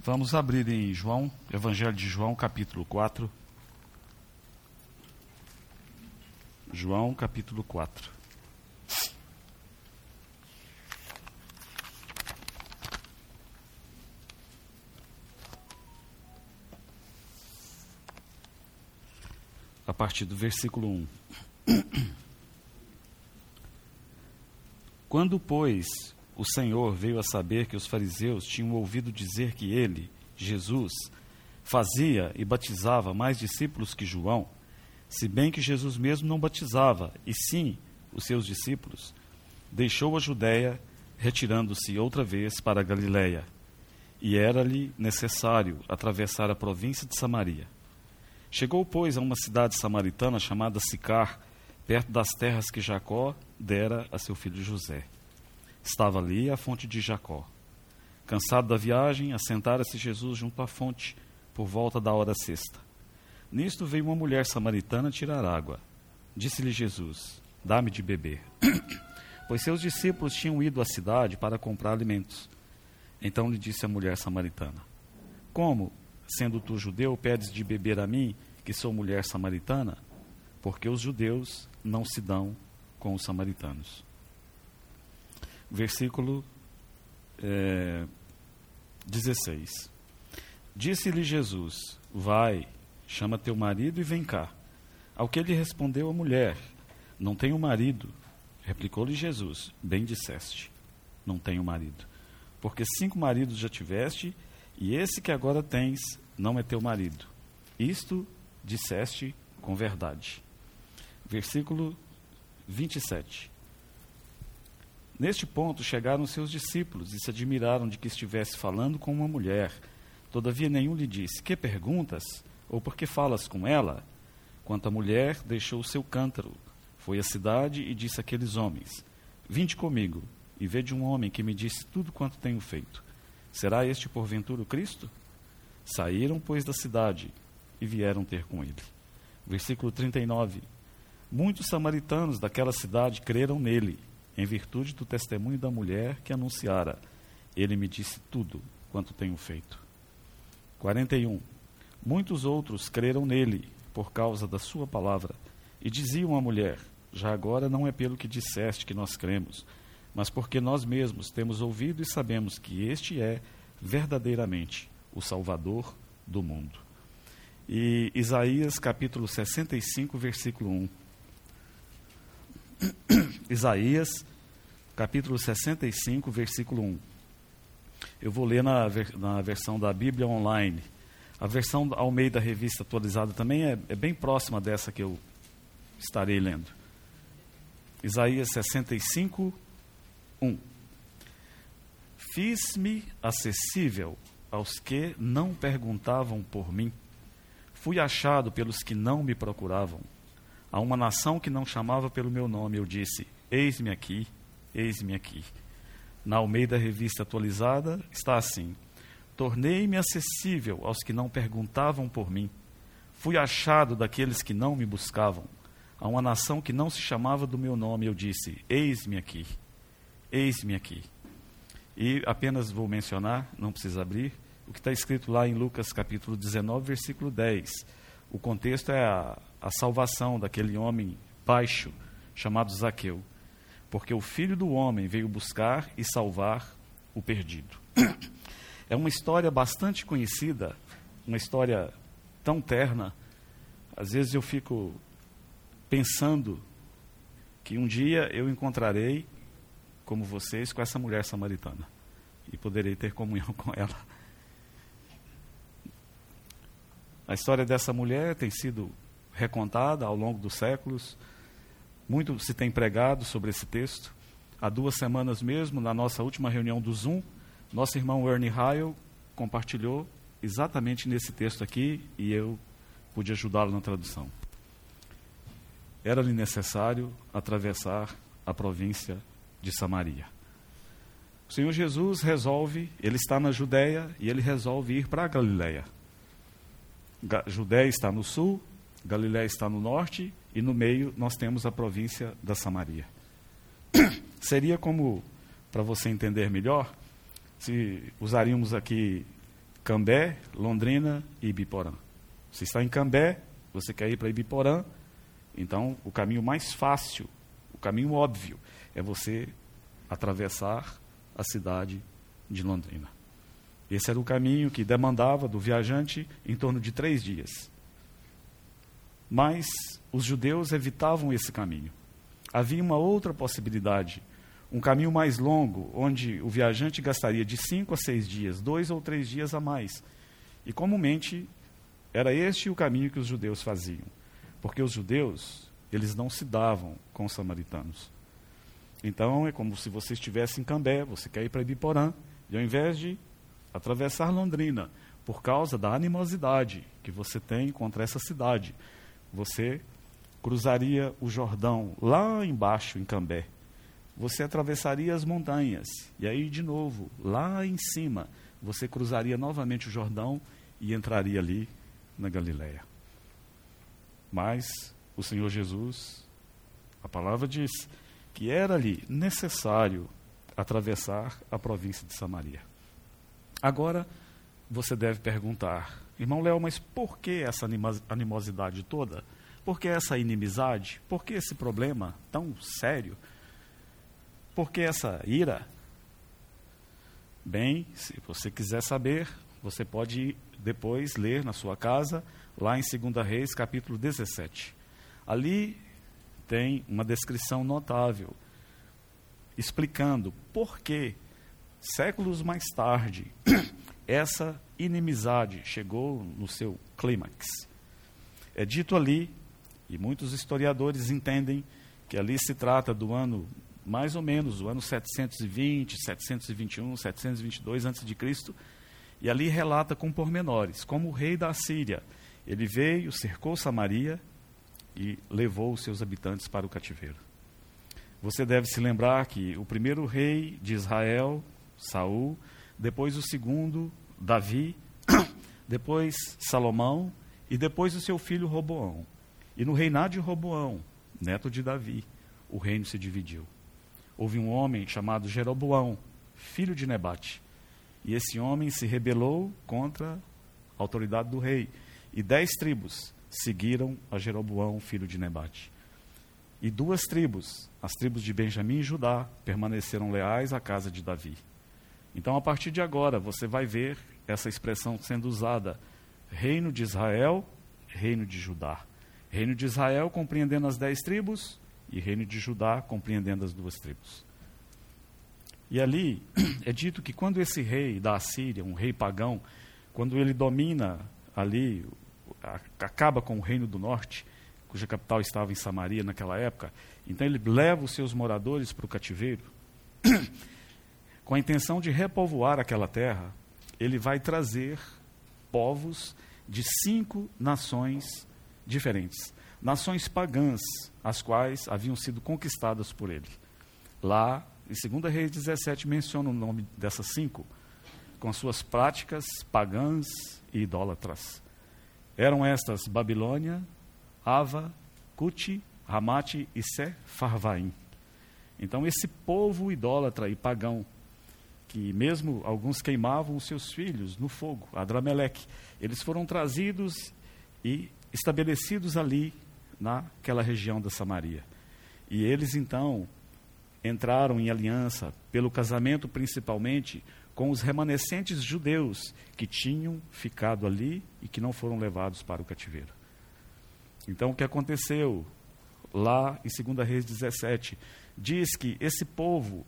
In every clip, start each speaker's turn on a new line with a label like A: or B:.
A: Vamos abrir em João, Evangelho de João, capítulo 4. João, capítulo 4. A partir do versículo 1. Quando, pois, o Senhor veio a saber que os fariseus tinham ouvido dizer que ele, Jesus, fazia e batizava mais discípulos que João, se bem que Jesus mesmo não batizava, e sim os seus discípulos, deixou a Judéia, retirando-se outra vez para a Galiléia. E era-lhe necessário atravessar a província de Samaria. Chegou, pois, a uma cidade samaritana chamada Sicar, perto das terras que Jacó dera a seu filho José. Estava ali a fonte de Jacó. Cansado da viagem, assentara-se Jesus junto à fonte, por volta da hora sexta. Nisto veio uma mulher samaritana tirar água. Disse-lhe Jesus: Dá-me de beber. pois seus discípulos tinham ido à cidade para comprar alimentos. Então lhe disse a mulher samaritana: Como, sendo tu judeu, pedes de beber a mim, que sou mulher samaritana? Porque os judeus não se dão com os samaritanos. Versículo é, 16. Disse-lhe Jesus: Vai, chama teu marido e vem cá. Ao que ele respondeu a mulher: Não tenho marido. Replicou-lhe Jesus: Bem disseste, não tenho marido. Porque cinco maridos já tiveste, e esse que agora tens não é teu marido. Isto disseste com verdade. Versículo 27. Neste ponto chegaram seus discípulos e se admiraram de que estivesse falando com uma mulher. Todavia nenhum lhe disse: Que perguntas? Ou por que falas com ela? Quanto à mulher, deixou seu cântaro, foi à cidade e disse àqueles homens: Vinde comigo e vede um homem que me disse tudo quanto tenho feito. Será este porventura o Cristo? Saíram, pois, da cidade e vieram ter com ele. Versículo 39. Muitos samaritanos daquela cidade creram nele, em virtude do testemunho da mulher que anunciara: Ele me disse tudo quanto tenho feito. 41. Muitos outros creram nele por causa da sua palavra e diziam à mulher: Já agora não é pelo que disseste que nós cremos, mas porque nós mesmos temos ouvido e sabemos que este é verdadeiramente o Salvador do mundo. E Isaías capítulo 65, versículo 1. Isaías, capítulo 65, versículo 1. Eu vou ler na, na versão da Bíblia online. A versão Almeida Revista Atualizada também é, é bem próxima dessa que eu estarei lendo. Isaías 65, 1. Fiz-me acessível aos que não perguntavam por mim. Fui achado pelos que não me procuravam. A uma nação que não chamava pelo meu nome, eu disse: Eis-me aqui, eis-me aqui. Na Almeida Revista Atualizada está assim: Tornei-me acessível aos que não perguntavam por mim. Fui achado daqueles que não me buscavam. A uma nação que não se chamava do meu nome, eu disse: Eis-me aqui, eis-me aqui. E apenas vou mencionar, não precisa abrir, o que está escrito lá em Lucas capítulo 19, versículo 10. O contexto é a, a salvação daquele homem baixo chamado Zaqueu, porque o filho do homem veio buscar e salvar o perdido. É uma história bastante conhecida, uma história tão terna. Às vezes eu fico pensando que um dia eu encontrarei, como vocês, com essa mulher samaritana e poderei ter comunhão com ela. A história dessa mulher tem sido recontada ao longo dos séculos. Muito se tem pregado sobre esse texto. Há duas semanas mesmo, na nossa última reunião do Zoom, nosso irmão Ernie Heil compartilhou exatamente nesse texto aqui e eu pude ajudá-lo na tradução. Era-lhe necessário atravessar a província de Samaria. O Senhor Jesus resolve, ele está na Judéia e ele resolve ir para a Galiléia. Judéia está no sul, Galiléia está no norte e no meio nós temos a província da Samaria. Seria como, para você entender melhor, se usaríamos aqui Cambé, Londrina e Ibiporã. Você está em Cambé, você quer ir para Ibiporã, então o caminho mais fácil, o caminho óbvio, é você atravessar a cidade de Londrina. Esse era o caminho que demandava do viajante em torno de três dias. Mas os judeus evitavam esse caminho. Havia uma outra possibilidade, um caminho mais longo, onde o viajante gastaria de cinco a seis dias, dois ou três dias a mais. E comumente era este o caminho que os judeus faziam, porque os judeus eles não se davam com os samaritanos. Então é como se você estivesse em Cambé, você quer ir para Ibiporã, e ao invés de atravessar Londrina, por causa da animosidade que você tem contra essa cidade, você cruzaria o Jordão lá embaixo em Cambé. Você atravessaria as montanhas e aí de novo lá em cima você cruzaria novamente o Jordão e entraria ali na Galileia. Mas o Senhor Jesus, a palavra diz que era ali necessário atravessar a província de Samaria. Agora, você deve perguntar, irmão Léo, mas por que essa animosidade toda? Por que essa inimizade? Por que esse problema tão sério? Por que essa ira? Bem, se você quiser saber, você pode depois ler na sua casa, lá em 2 Reis, capítulo 17. Ali tem uma descrição notável, explicando por que séculos mais tarde, essa inimizade chegou no seu clímax. É dito ali, e muitos historiadores entendem que ali se trata do ano mais ou menos o ano 720, 721, 722 a.C., e ali relata com pormenores como o rei da Síria, ele veio, cercou Samaria e levou os seus habitantes para o cativeiro. Você deve se lembrar que o primeiro rei de Israel Saul, depois o segundo, Davi, depois Salomão e depois o seu filho Roboão. E no reinado de Roboão, neto de Davi, o reino se dividiu. Houve um homem chamado Jeroboão, filho de Nebate. E esse homem se rebelou contra a autoridade do rei. E dez tribos seguiram a Jeroboão, filho de Nebate. E duas tribos, as tribos de Benjamim e Judá, permaneceram leais à casa de Davi. Então, a partir de agora, você vai ver essa expressão sendo usada: Reino de Israel, Reino de Judá. Reino de Israel compreendendo as dez tribos e Reino de Judá compreendendo as duas tribos. E ali é dito que quando esse rei da Assíria, um rei pagão, quando ele domina ali, acaba com o reino do norte, cuja capital estava em Samaria naquela época, então ele leva os seus moradores para o cativeiro. com a intenção de repovoar aquela terra, ele vai trazer povos de cinco nações diferentes. Nações pagãs, as quais haviam sido conquistadas por ele. Lá, em 2 Reis 17, menciona o nome dessas cinco, com suas práticas pagãs e idólatras. Eram estas Babilônia, Ava, Cuti, Ramate e Sefarvaim. Então, esse povo idólatra e pagão que mesmo alguns queimavam os seus filhos no fogo, Adrameleque, eles foram trazidos e estabelecidos ali naquela região da Samaria. E eles então entraram em aliança pelo casamento principalmente com os remanescentes judeus que tinham ficado ali e que não foram levados para o cativeiro. Então o que aconteceu lá em 2 Reis 17 diz que esse povo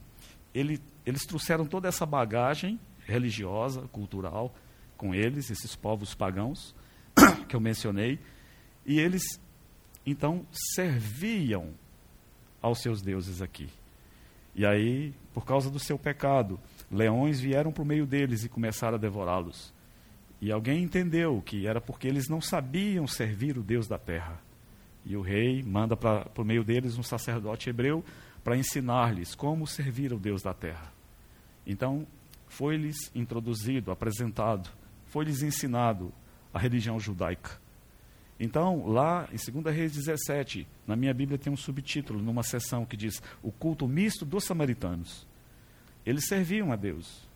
A: ele eles trouxeram toda essa bagagem religiosa, cultural, com eles, esses povos pagãos que eu mencionei, e eles então serviam aos seus deuses aqui. E aí, por causa do seu pecado, leões vieram para o meio deles e começaram a devorá-los. E alguém entendeu que era porque eles não sabiam servir o Deus da terra. E o rei manda para o meio deles um sacerdote hebreu para ensinar-lhes como servir o Deus da terra. Então, foi-lhes introduzido, apresentado, foi-lhes ensinado a religião judaica. Então, lá em 2 Reis 17, na minha Bíblia tem um subtítulo, numa seção que diz O culto misto dos samaritanos. Eles serviam a Deus,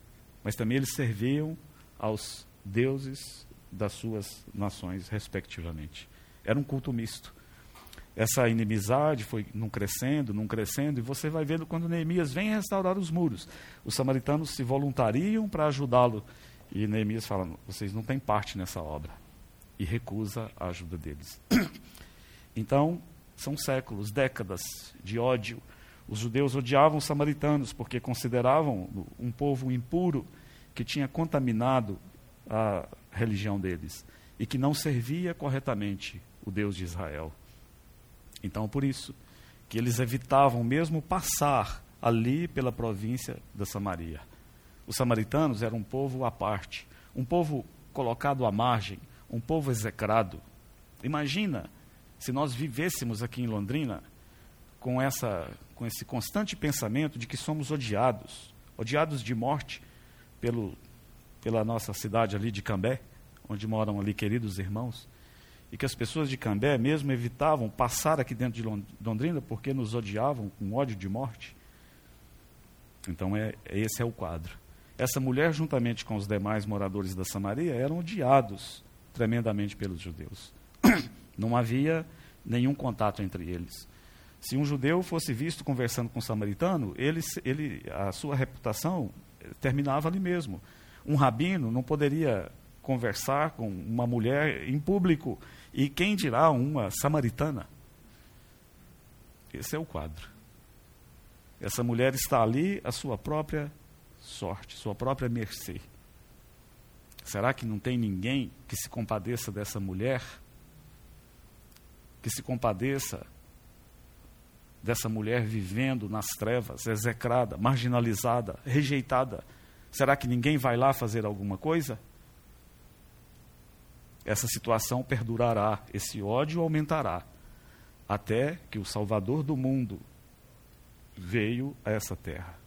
A: mas também eles serviam aos deuses das suas nações, respectivamente. Era um culto misto. Essa inimizade foi num crescendo, num crescendo, e você vai vendo quando Neemias vem restaurar os muros. Os samaritanos se voluntariam para ajudá-lo. E Neemias fala: vocês não têm parte nessa obra. E recusa a ajuda deles. Então, são séculos, décadas de ódio. Os judeus odiavam os samaritanos porque consideravam um povo impuro que tinha contaminado a religião deles e que não servia corretamente o Deus de Israel. Então, por isso que eles evitavam mesmo passar ali pela província da Samaria. Os samaritanos eram um povo à parte, um povo colocado à margem, um povo execrado. Imagina se nós vivêssemos aqui em Londrina com, essa, com esse constante pensamento de que somos odiados, odiados de morte pelo, pela nossa cidade ali de Cambé, onde moram ali queridos irmãos, e que as pessoas de Cambé mesmo evitavam passar aqui dentro de Londrina porque nos odiavam com ódio de morte. Então, é, esse é o quadro. Essa mulher, juntamente com os demais moradores da Samaria, eram odiados tremendamente pelos judeus. Não havia nenhum contato entre eles. Se um judeu fosse visto conversando com um samaritano, ele, ele, a sua reputação terminava ali mesmo um rabino não poderia conversar com uma mulher em público, e quem dirá uma samaritana? Esse é o quadro. Essa mulher está ali à sua própria sorte, sua própria mercê. Será que não tem ninguém que se compadeça dessa mulher? Que se compadeça dessa mulher vivendo nas trevas, execrada, marginalizada, rejeitada Será que ninguém vai lá fazer alguma coisa? Essa situação perdurará, esse ódio aumentará, até que o Salvador do mundo veio a essa terra.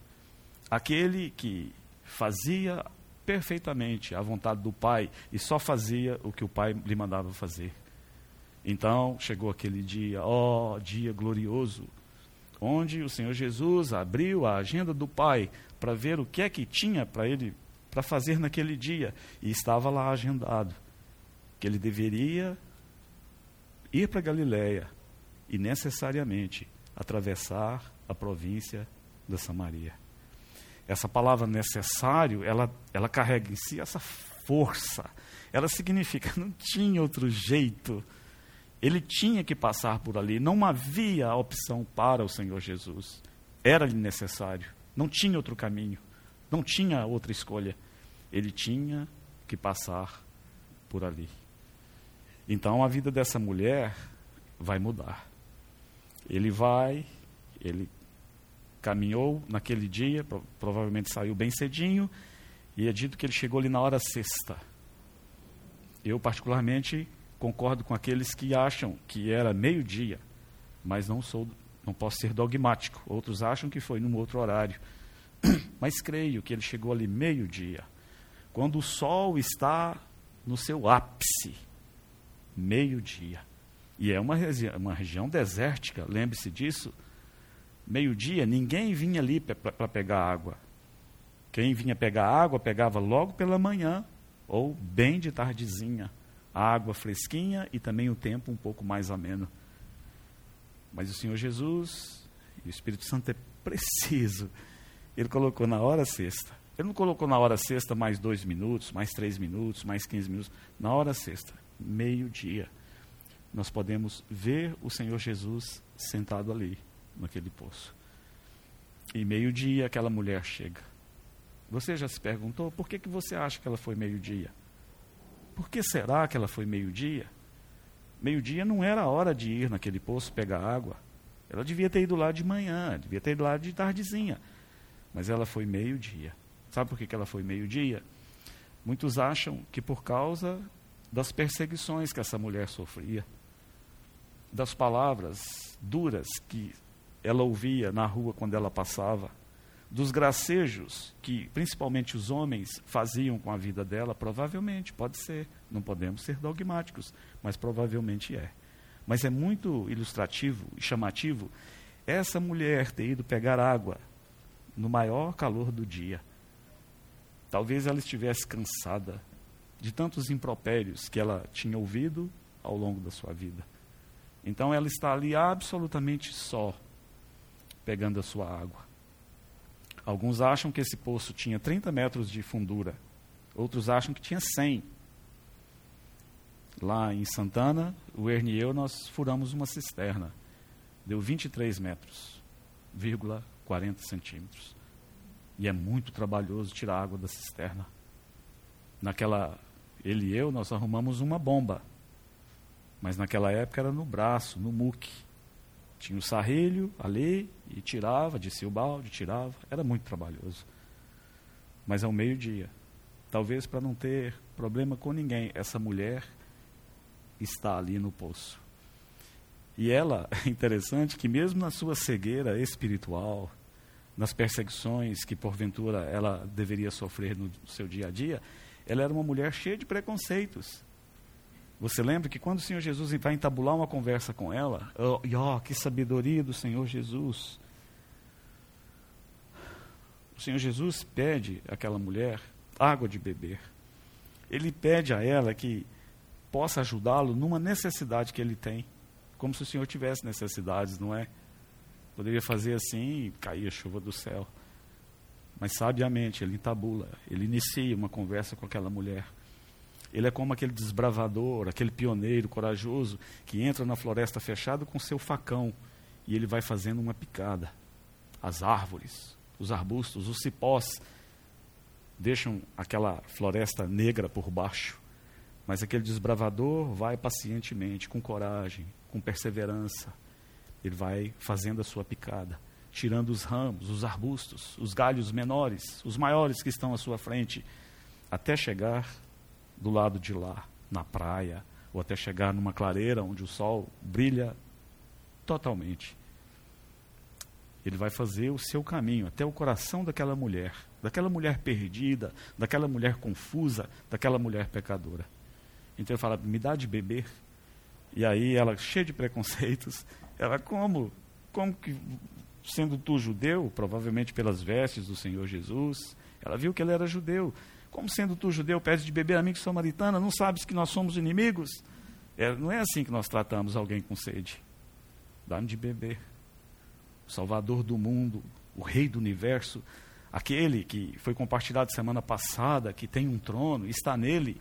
A: Aquele que fazia perfeitamente a vontade do Pai e só fazia o que o Pai lhe mandava fazer. Então chegou aquele dia, ó oh, dia glorioso, onde o Senhor Jesus abriu a agenda do Pai para ver o que é que tinha para ele para fazer naquele dia e estava lá agendado que ele deveria ir para Galiléia e necessariamente atravessar a província da Samaria. Essa palavra necessário, ela, ela carrega em si essa força. Ela significa não tinha outro jeito. Ele tinha que passar por ali. Não havia opção para o Senhor Jesus. Era-lhe necessário. Não tinha outro caminho, não tinha outra escolha. Ele tinha que passar por ali. Então a vida dessa mulher vai mudar. Ele vai, ele caminhou naquele dia, provavelmente saiu bem cedinho, e é dito que ele chegou ali na hora sexta. Eu, particularmente, concordo com aqueles que acham que era meio-dia, mas não sou não posso ser dogmático. Outros acham que foi num outro horário. Mas creio que ele chegou ali meio-dia, quando o sol está no seu ápice. Meio-dia. E é uma, regi uma região desértica, lembre-se disso. Meio-dia, ninguém vinha ali para pegar água. Quem vinha pegar água, pegava logo pela manhã, ou bem de tardezinha. A água fresquinha e também o tempo um pouco mais ameno. Mas o Senhor Jesus e o Espírito Santo é preciso. Ele colocou na hora sexta. Ele não colocou na hora sexta mais dois minutos, mais três minutos, mais quinze minutos. Na hora sexta, meio-dia, nós podemos ver o Senhor Jesus sentado ali, naquele poço. E meio-dia aquela mulher chega. Você já se perguntou por que, que você acha que ela foi meio-dia? Por que será que ela foi meio-dia? Meio-dia não era a hora de ir naquele poço pegar água. Ela devia ter ido lá de manhã, devia ter ido lá de tardezinha. Mas ela foi meio-dia. Sabe por que, que ela foi meio-dia? Muitos acham que por causa das perseguições que essa mulher sofria, das palavras duras que ela ouvia na rua quando ela passava, dos gracejos que principalmente os homens faziam com a vida dela, provavelmente, pode ser, não podemos ser dogmáticos, mas provavelmente é. Mas é muito ilustrativo e chamativo essa mulher ter ido pegar água no maior calor do dia. Talvez ela estivesse cansada, de tantos impropérios que ela tinha ouvido ao longo da sua vida. Então ela está ali absolutamente só, pegando a sua água. Alguns acham que esse poço tinha 30 metros de fundura, outros acham que tinha 100. Lá em Santana, o Ernie e eu, nós furamos uma cisterna. Deu 23 metros, vírgula 40 centímetros. E é muito trabalhoso tirar água da cisterna. Naquela, ele e eu, nós arrumamos uma bomba. Mas naquela época era no braço, no muque. Tinha o sarrelho ali e tirava, descia o balde, tirava. Era muito trabalhoso. Mas ao meio-dia. Talvez para não ter problema com ninguém. Essa mulher está ali no poço. E ela, é interessante que mesmo na sua cegueira espiritual, nas perseguições que porventura ela deveria sofrer no seu dia a dia, ela era uma mulher cheia de preconceitos. Você lembra que quando o Senhor Jesus vai entabular uma conversa com ela, oh, e oh, que sabedoria do Senhor Jesus. O Senhor Jesus pede àquela mulher água de beber. Ele pede a ela que possa ajudá-lo numa necessidade que ele tem, como se o Senhor tivesse necessidades, não é? Poderia fazer assim e cair a chuva do céu. Mas sabiamente ele entabula, ele inicia uma conversa com aquela mulher. Ele é como aquele desbravador, aquele pioneiro corajoso que entra na floresta fechada com seu facão e ele vai fazendo uma picada. As árvores, os arbustos, os cipós deixam aquela floresta negra por baixo. Mas aquele desbravador vai pacientemente, com coragem, com perseverança. Ele vai fazendo a sua picada, tirando os ramos, os arbustos, os galhos menores, os maiores que estão à sua frente, até chegar do lado de lá, na praia, ou até chegar numa clareira onde o sol brilha totalmente. Ele vai fazer o seu caminho até o coração daquela mulher, daquela mulher perdida, daquela mulher confusa, daquela mulher pecadora. Então ele fala: me dá de beber. E aí ela, cheia de preconceitos, ela, como? Como que, sendo tu judeu, provavelmente pelas vestes do Senhor Jesus, ela viu que ele era judeu. Como sendo tu judeu, pede de beber a mim que samaritana, não sabes que nós somos inimigos? É, não é assim que nós tratamos alguém com sede. Dá-me de beber. O Salvador do mundo, o Rei do universo, aquele que foi compartilhado semana passada, que tem um trono, está nele.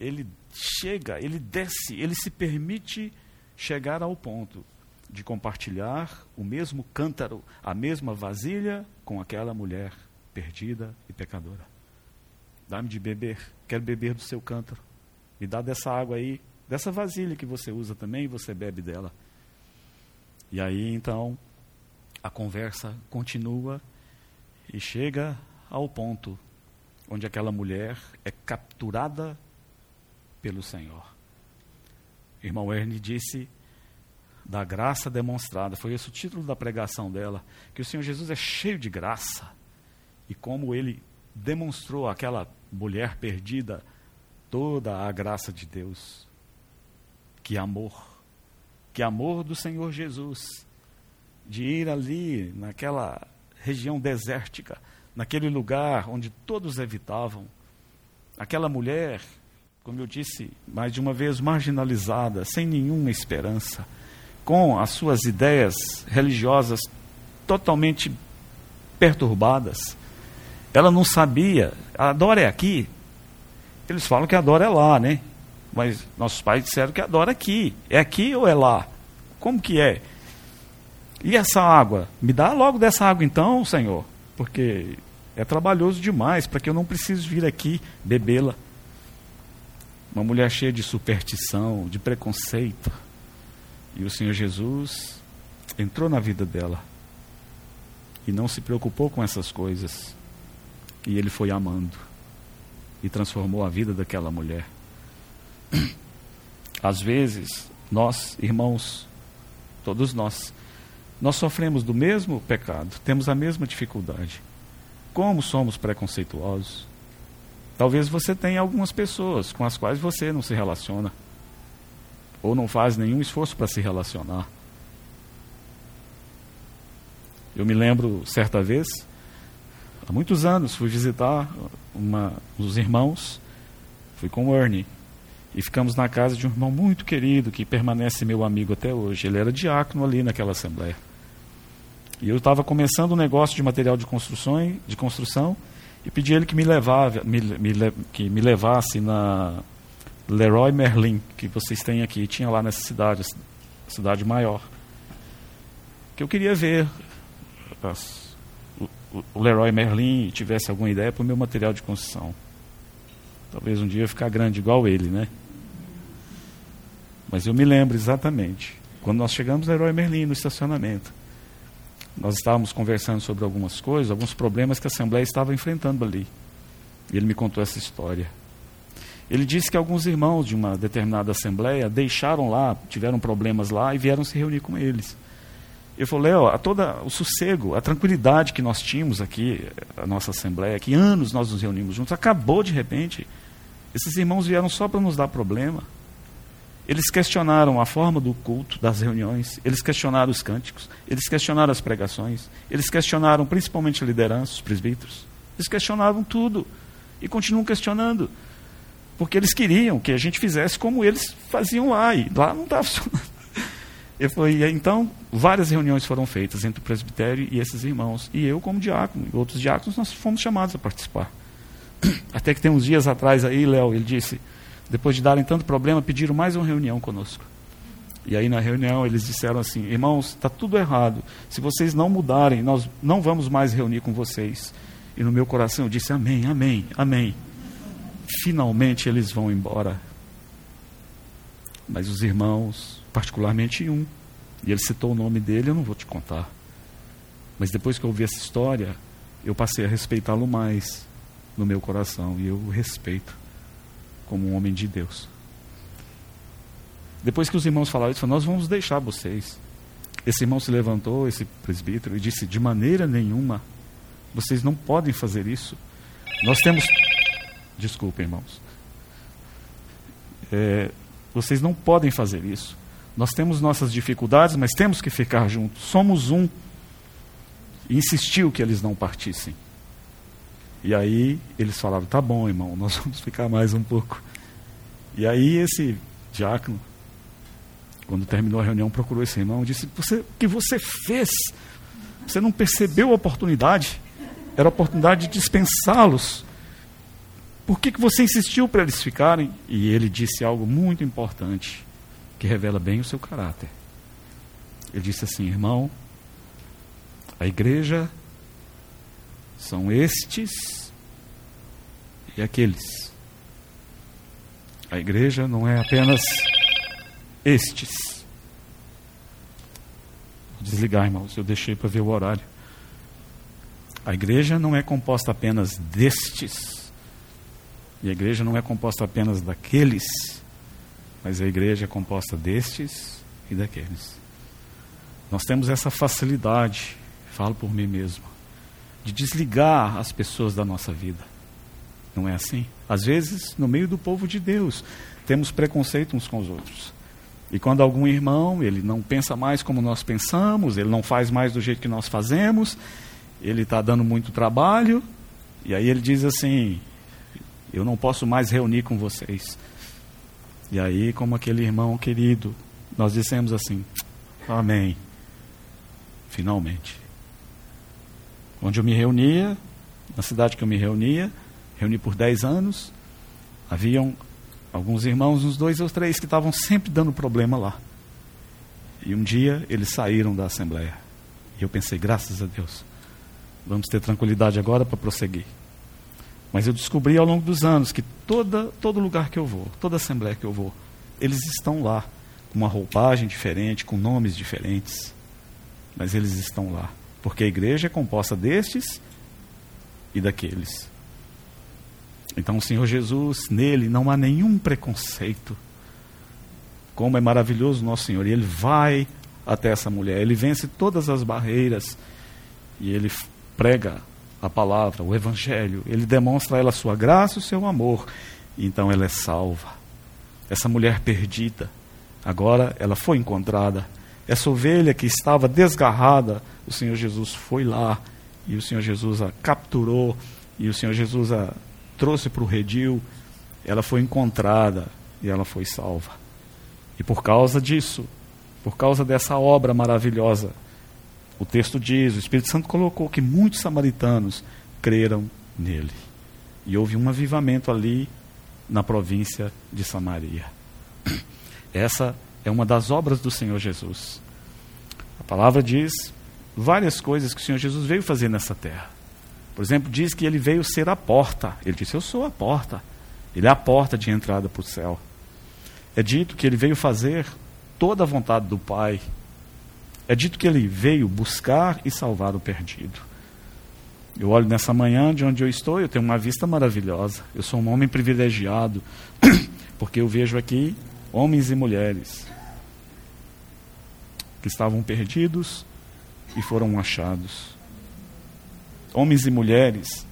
A: Ele chega, ele desce, ele se permite chegar ao ponto de compartilhar o mesmo cântaro, a mesma vasilha com aquela mulher perdida e pecadora. Dá-me de beber, quero beber do seu cântaro. Me dá dessa água aí, dessa vasilha que você usa também você bebe dela. E aí então a conversa continua e chega ao ponto onde aquela mulher é capturada pelo Senhor. Irmão Ernie disse da graça demonstrada, foi esse o título da pregação dela, que o Senhor Jesus é cheio de graça e como ele demonstrou àquela mulher perdida toda a graça de Deus. Que amor, que amor do Senhor Jesus, de ir ali naquela região desértica, naquele lugar onde todos evitavam. Aquela mulher, como eu disse mais de uma vez, marginalizada, sem nenhuma esperança, com as suas ideias religiosas totalmente perturbadas, ela não sabia. A Dora é aqui. Eles falam que a Dora é lá, né? Mas nossos pais disseram que a Dora é aqui. É aqui ou é lá? Como que é? E essa água? Me dá logo dessa água então, Senhor. Porque é trabalhoso demais para que eu não precise vir aqui bebê-la. Uma mulher cheia de superstição, de preconceito. E o Senhor Jesus entrou na vida dela e não se preocupou com essas coisas. E ele foi amando e transformou a vida daquela mulher. Às vezes, nós, irmãos, todos nós, nós sofremos do mesmo pecado, temos a mesma dificuldade. Como somos preconceituosos? Talvez você tenha algumas pessoas com as quais você não se relaciona, ou não faz nenhum esforço para se relacionar. Eu me lembro certa vez há muitos anos, fui visitar uma, os irmãos Fui com o Ernie. E ficamos na casa de um irmão muito querido, que permanece meu amigo até hoje. Ele era diácono ali naquela assembleia. E eu estava começando um negócio de material de construção, de construção e pedi ele que me, levava, me, me, que me levasse na Leroy Merlin, que vocês têm aqui. Tinha lá nessa cidade, cidade maior. Que eu queria ver as, o, o Leroy Merlin tivesse alguma ideia para o meu material de construção. Talvez um dia ficar grande igual ele, né? Mas eu me lembro exatamente. Quando nós chegamos no Leroy Merlin, no estacionamento, nós estávamos conversando sobre algumas coisas, alguns problemas que a Assembleia estava enfrentando ali. E ele me contou essa história. Ele disse que alguns irmãos de uma determinada Assembleia deixaram lá, tiveram problemas lá e vieram se reunir com eles. Eu falei, Léo, a toda o sossego, a tranquilidade que nós tínhamos aqui, a nossa Assembleia, que anos nós nos reunimos juntos, acabou de repente. Esses irmãos vieram só para nos dar problema. Eles questionaram a forma do culto, das reuniões, eles questionaram os cânticos, eles questionaram as pregações, eles questionaram principalmente a liderança, os presbíteros. Eles questionavam tudo e continuam questionando. Porque eles queriam que a gente fizesse como eles faziam lá, e lá não estava funcionando. Então, várias reuniões foram feitas entre o presbitério e esses irmãos. E eu, como diácono, e outros diáconos, nós fomos chamados a participar. Até que tem uns dias atrás aí, Léo, ele disse, depois de darem tanto problema, pediram mais uma reunião conosco. E aí na reunião eles disseram assim, irmãos, está tudo errado. Se vocês não mudarem, nós não vamos mais reunir com vocês. E no meu coração eu disse, amém, amém, amém. Finalmente eles vão embora. Mas os irmãos particularmente um. E ele citou o nome dele, eu não vou te contar. Mas depois que eu ouvi essa história, eu passei a respeitá-lo mais no meu coração. E eu o respeito como um homem de Deus. Depois que os irmãos falaram isso, nós vamos deixar vocês. Esse irmão se levantou, esse presbítero, e disse: De maneira nenhuma, vocês não podem fazer isso. Nós temos. Desculpa, irmãos. É, vocês não podem fazer isso. Nós temos nossas dificuldades, mas temos que ficar juntos. Somos um. E insistiu que eles não partissem. E aí eles falaram: tá bom, irmão, nós vamos ficar mais um pouco. E aí esse diácono, quando terminou a reunião, procurou esse irmão e disse: você, O que você fez? Você não percebeu a oportunidade? Era a oportunidade de dispensá-los. Por que, que você insistiu para eles ficarem? E ele disse algo muito importante que revela bem o seu caráter. Ele disse assim: irmão, a igreja são estes e aqueles. A igreja não é apenas estes. Vou desligar, irmãos, eu deixei para ver o horário. A igreja não é composta apenas destes. E a igreja não é composta apenas daqueles mas a igreja é composta destes e daqueles. Nós temos essa facilidade, falo por mim mesmo, de desligar as pessoas da nossa vida. Não é assim? Às vezes, no meio do povo de Deus, temos preconceito uns com os outros. E quando algum irmão, ele não pensa mais como nós pensamos, ele não faz mais do jeito que nós fazemos, ele está dando muito trabalho, e aí ele diz assim: Eu não posso mais reunir com vocês. E aí, como aquele irmão querido, nós dissemos assim: Amém. Finalmente. Onde eu me reunia, na cidade que eu me reunia, reuni por 10 anos, haviam alguns irmãos, uns dois ou três, que estavam sempre dando problema lá. E um dia eles saíram da Assembleia. E eu pensei, graças a Deus, vamos ter tranquilidade agora para prosseguir. Mas eu descobri ao longo dos anos que toda, todo lugar que eu vou, toda assembleia que eu vou, eles estão lá, com uma roupagem diferente, com nomes diferentes. Mas eles estão lá. Porque a igreja é composta destes e daqueles. Então, o Senhor Jesus, nele não há nenhum preconceito. Como é maravilhoso o nosso Senhor. E ele vai até essa mulher, ele vence todas as barreiras e ele prega a palavra, o evangelho, ele demonstra a ela a sua graça, o seu amor. Então ela é salva. Essa mulher perdida, agora ela foi encontrada. Essa ovelha que estava desgarrada, o Senhor Jesus foi lá e o Senhor Jesus a capturou e o Senhor Jesus a trouxe para o redil. ela foi encontrada e ela foi salva. E por causa disso, por causa dessa obra maravilhosa, o texto diz, o Espírito Santo colocou que muitos samaritanos creram nele. E houve um avivamento ali na província de Samaria. Essa é uma das obras do Senhor Jesus. A palavra diz várias coisas que o Senhor Jesus veio fazer nessa terra. Por exemplo, diz que ele veio ser a porta. Ele disse: Eu sou a porta. Ele é a porta de entrada para o céu. É dito que ele veio fazer toda a vontade do Pai. É dito que ele veio buscar e salvar o perdido. Eu olho nessa manhã de onde eu estou, eu tenho uma vista maravilhosa. Eu sou um homem privilegiado, porque eu vejo aqui homens e mulheres que estavam perdidos e foram achados. Homens e mulheres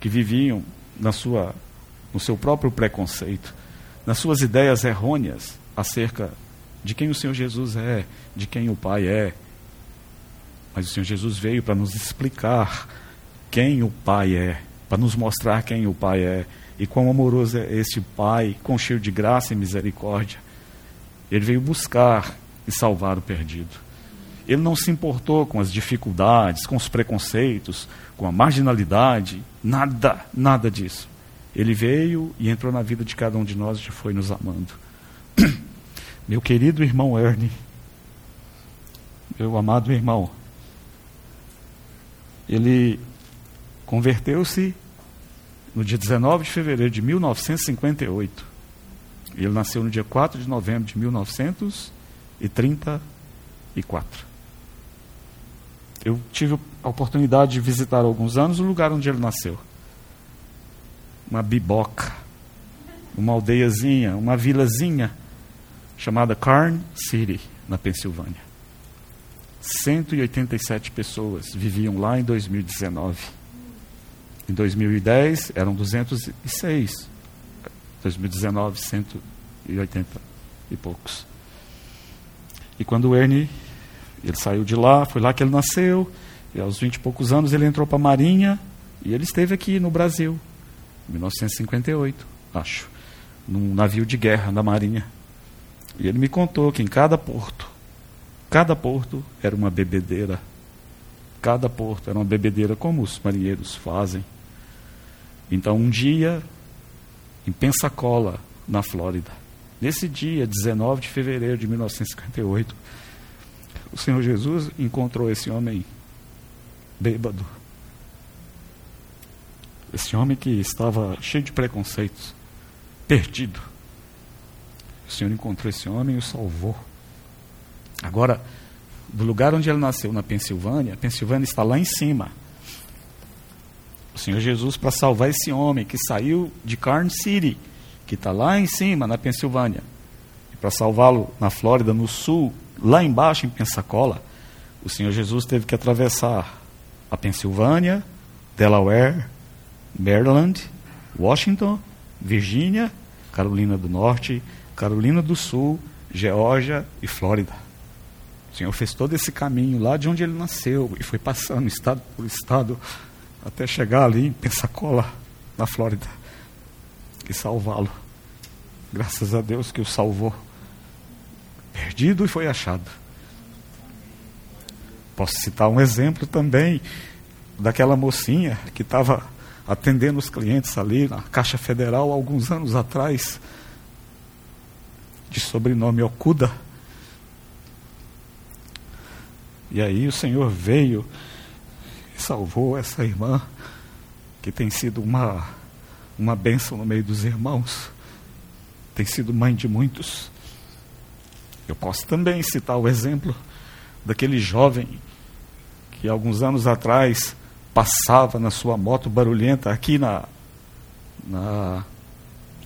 A: que viviam na sua, no seu próprio preconceito, nas suas ideias errôneas acerca de quem o Senhor Jesus é, de quem o Pai é, mas o Senhor Jesus veio para nos explicar quem o Pai é, para nos mostrar quem o Pai é e quão amoroso é este Pai, com cheio de graça e misericórdia. Ele veio buscar e salvar o perdido. Ele não se importou com as dificuldades, com os preconceitos, com a marginalidade, nada, nada disso. Ele veio e entrou na vida de cada um de nós e foi nos amando. Meu querido irmão Ernie, meu amado irmão, ele converteu-se no dia 19 de fevereiro de 1958. Ele nasceu no dia 4 de novembro de 1934. Eu tive a oportunidade de visitar há alguns anos o lugar onde ele nasceu. Uma biboca, uma aldeiazinha, uma vilazinha chamada Carn City, na Pensilvânia. 187 pessoas viviam lá em 2019. Em 2010 eram 206. 2019, 180 e poucos. E quando o Ernie, ele saiu de lá, foi lá que ele nasceu, e aos 20 e poucos anos ele entrou para a Marinha, e ele esteve aqui no Brasil, em 1958, acho, num navio de guerra da Marinha. E ele me contou que em cada porto Cada porto era uma bebedeira. Cada porto era uma bebedeira, como os marinheiros fazem. Então, um dia, em Pensacola, na Flórida, nesse dia, 19 de fevereiro de 1958, o Senhor Jesus encontrou esse homem bêbado. Esse homem que estava cheio de preconceitos, perdido. O Senhor encontrou esse homem e o salvou. Agora, do lugar onde ele nasceu, na Pensilvânia, a Pensilvânia está lá em cima. O Senhor Jesus, para salvar esse homem que saiu de Carn City, que está lá em cima, na Pensilvânia, e para salvá-lo na Flórida, no sul, lá embaixo em Pensacola, o Senhor Jesus teve que atravessar a Pensilvânia, Delaware, Maryland, Washington, Virgínia, Carolina do Norte, Carolina do Sul, Geórgia e Flórida. O Senhor fez todo esse caminho lá de onde ele nasceu e foi passando estado por estado até chegar ali em Pensacola, na Flórida, e salvá-lo. Graças a Deus que o salvou. Perdido e foi achado. Posso citar um exemplo também daquela mocinha que estava atendendo os clientes ali na Caixa Federal alguns anos atrás, de sobrenome Okuda E aí o Senhor veio e salvou essa irmã, que tem sido uma, uma bênção no meio dos irmãos, tem sido mãe de muitos. Eu posso também citar o exemplo daquele jovem que alguns anos atrás passava na sua moto barulhenta aqui na, na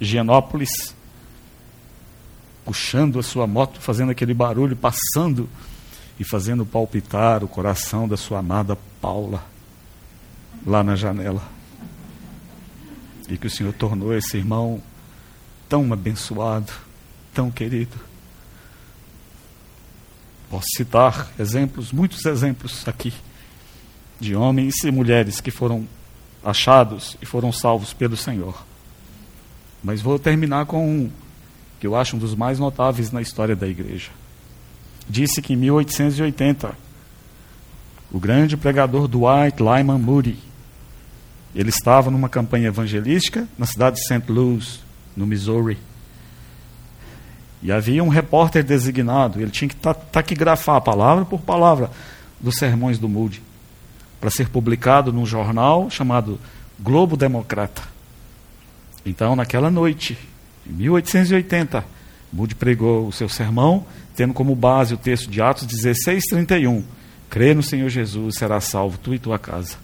A: Higienópolis, puxando a sua moto, fazendo aquele barulho, passando e fazendo palpitar o coração da sua amada Paula lá na janela. E que o Senhor tornou esse irmão tão abençoado, tão querido. Posso citar exemplos, muitos exemplos aqui, de homens e mulheres que foram achados e foram salvos pelo Senhor. Mas vou terminar com um que eu acho um dos mais notáveis na história da igreja. Disse que em 1880, o grande pregador Dwight Lyman Moody, ele estava numa campanha evangelística na cidade de St. Louis, no Missouri. E havia um repórter designado, ele tinha que taquigrafar palavra por palavra dos sermões do Moody, para ser publicado num jornal chamado Globo Democrata. Então, naquela noite, em 1880, Moody pregou o seu sermão, tendo como base o texto de Atos 16, 31. Crê no Senhor Jesus, será salvo tu e tua casa.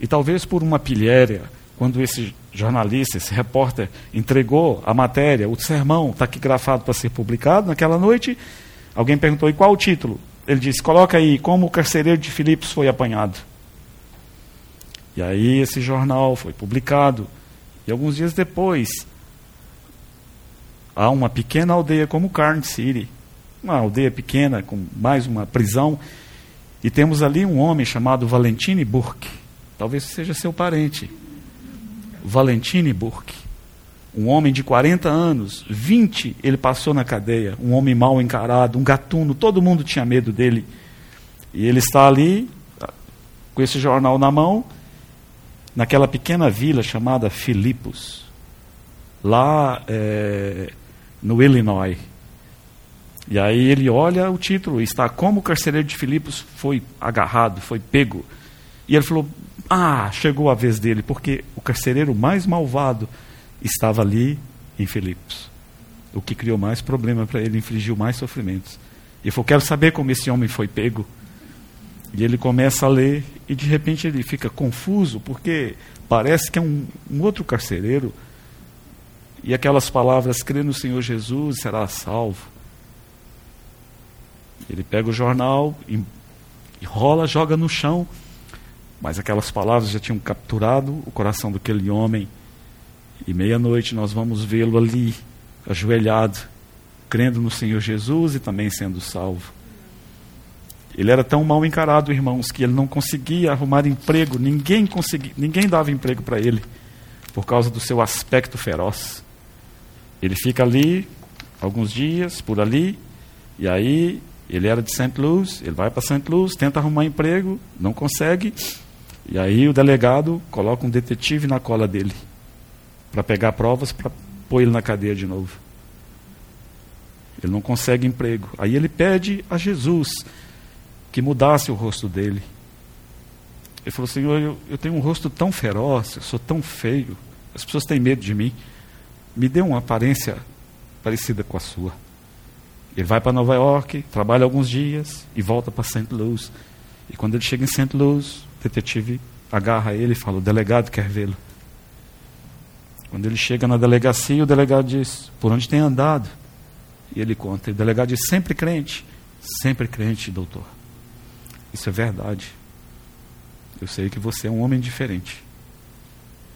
A: E talvez por uma pilhéria, quando esse jornalista, esse repórter, entregou a matéria, o sermão taquigrafado para ser publicado naquela noite, alguém perguntou: e qual o título? Ele disse: coloca aí, como o carcereiro de Filipos foi apanhado. E aí esse jornal foi publicado. E alguns dias depois, há uma pequena aldeia como Carn City, uma aldeia pequena com mais uma prisão, e temos ali um homem chamado Valentine Burke. Talvez seja seu parente. Valentine Burke. Um homem de 40 anos, 20 ele passou na cadeia, um homem mal encarado, um gatuno, todo mundo tinha medo dele. E ele está ali, com esse jornal na mão, naquela pequena vila chamada Filipos, lá é, no Illinois. E aí ele olha o título, está como o carcereiro de Filipos foi agarrado, foi pego. E ele falou: Ah, chegou a vez dele, porque o carcereiro mais malvado estava ali em Filipos. O que criou mais problema para ele, infligiu mais sofrimentos. E ele falou: Quero saber como esse homem foi pego. E ele começa a ler, e de repente ele fica confuso, porque parece que é um, um outro carcereiro. E aquelas palavras: crê no Senhor Jesus, será salvo. Ele pega o jornal, enrola, joga no chão. Mas aquelas palavras já tinham capturado o coração daquele homem. E meia-noite nós vamos vê-lo ali, ajoelhado, crendo no Senhor Jesus e também sendo salvo. Ele era tão mal encarado, irmãos, que ele não conseguia arrumar emprego, ninguém conseguia, ninguém dava emprego para ele por causa do seu aspecto feroz. Ele fica ali alguns dias por ali, e aí ele era de St. Louis, ele vai para St. Louis, tenta arrumar emprego, não consegue, e aí o delegado coloca um detetive na cola dele para pegar provas para pôr ele na cadeia de novo. Ele não consegue emprego. Aí ele pede a Jesus que mudasse o rosto dele. Ele falou: Senhor, eu, eu tenho um rosto tão feroz, eu sou tão feio, as pessoas têm medo de mim. Me dê uma aparência parecida com a sua. Ele vai para Nova York, trabalha alguns dias e volta para St. Louis. E quando ele chega em St. Louis, o detetive agarra ele e fala: O delegado quer vê-lo. Quando ele chega na delegacia, o delegado diz: Por onde tem andado? E ele conta. E o delegado diz: Sempre crente. Sempre crente, doutor. Isso é verdade. Eu sei que você é um homem diferente.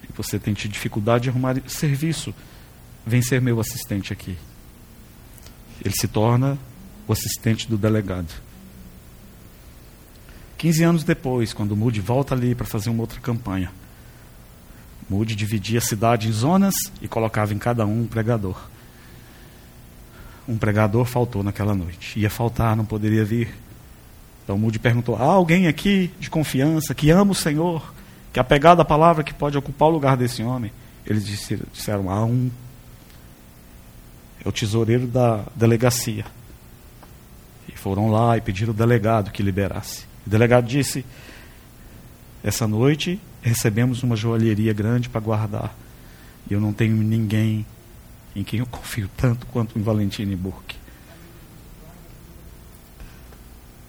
A: E você tem tido dificuldade de arrumar serviço. Vem ser meu assistente aqui. Ele se torna o assistente do delegado. 15 anos depois, quando Moody volta ali para fazer uma outra campanha, Moody dividia a cidade em zonas e colocava em cada um um pregador. Um pregador faltou naquela noite. Ia faltar, não poderia vir. Então Moody perguntou: há alguém aqui de confiança que ama o Senhor, que é apegado à palavra que pode ocupar o lugar desse homem? Eles disseram: há um. É o tesoureiro da delegacia. E foram lá e pediram o delegado que liberasse. O delegado disse: essa noite recebemos uma joalheria grande para guardar. E eu não tenho ninguém em quem eu confio tanto quanto em Valentine Burke.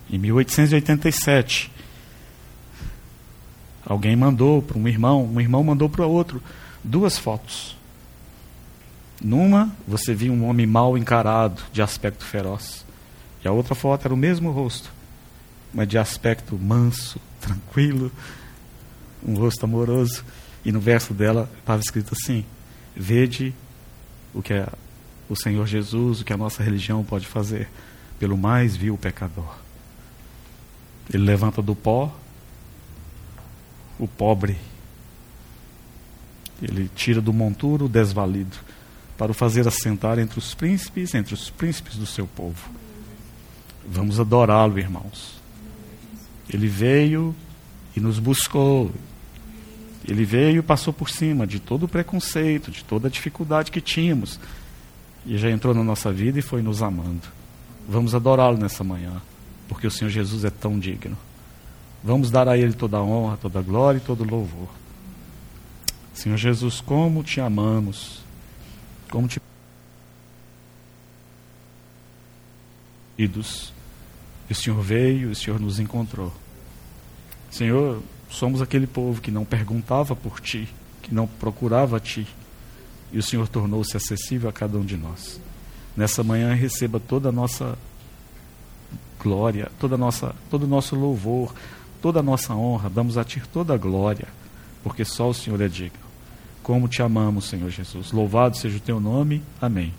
A: Em 1887, alguém mandou para um irmão, um irmão mandou para outro duas fotos. Numa, você viu um homem mal encarado, de aspecto feroz. E a outra foto era o mesmo rosto, mas de aspecto manso, tranquilo, um rosto amoroso. E no verso dela estava escrito assim: Vede o que é o Senhor Jesus, o que a nossa religião pode fazer pelo mais vil pecador. Ele levanta do pó o pobre. Ele tira do monturo o desvalido. Para o fazer assentar entre os príncipes, entre os príncipes do seu povo. Vamos adorá-lo, irmãos. Ele veio e nos buscou. Ele veio e passou por cima de todo o preconceito, de toda a dificuldade que tínhamos. E já entrou na nossa vida e foi nos amando. Vamos adorá-lo nessa manhã, porque o Senhor Jesus é tão digno. Vamos dar a Ele toda a honra, toda a glória e todo o louvor. Senhor Jesus, como te amamos, como te. Idos. E o Senhor veio, o Senhor nos encontrou. Senhor, somos aquele povo que não perguntava por Ti, que não procurava Ti. E o Senhor tornou-se acessível a cada um de nós. Nessa manhã receba toda a nossa glória, toda a nossa, todo o nosso louvor, toda a nossa honra. Damos a Ti toda a glória, porque só o Senhor é digno. Como te amamos, Senhor Jesus. Louvado seja o Teu nome. Amém.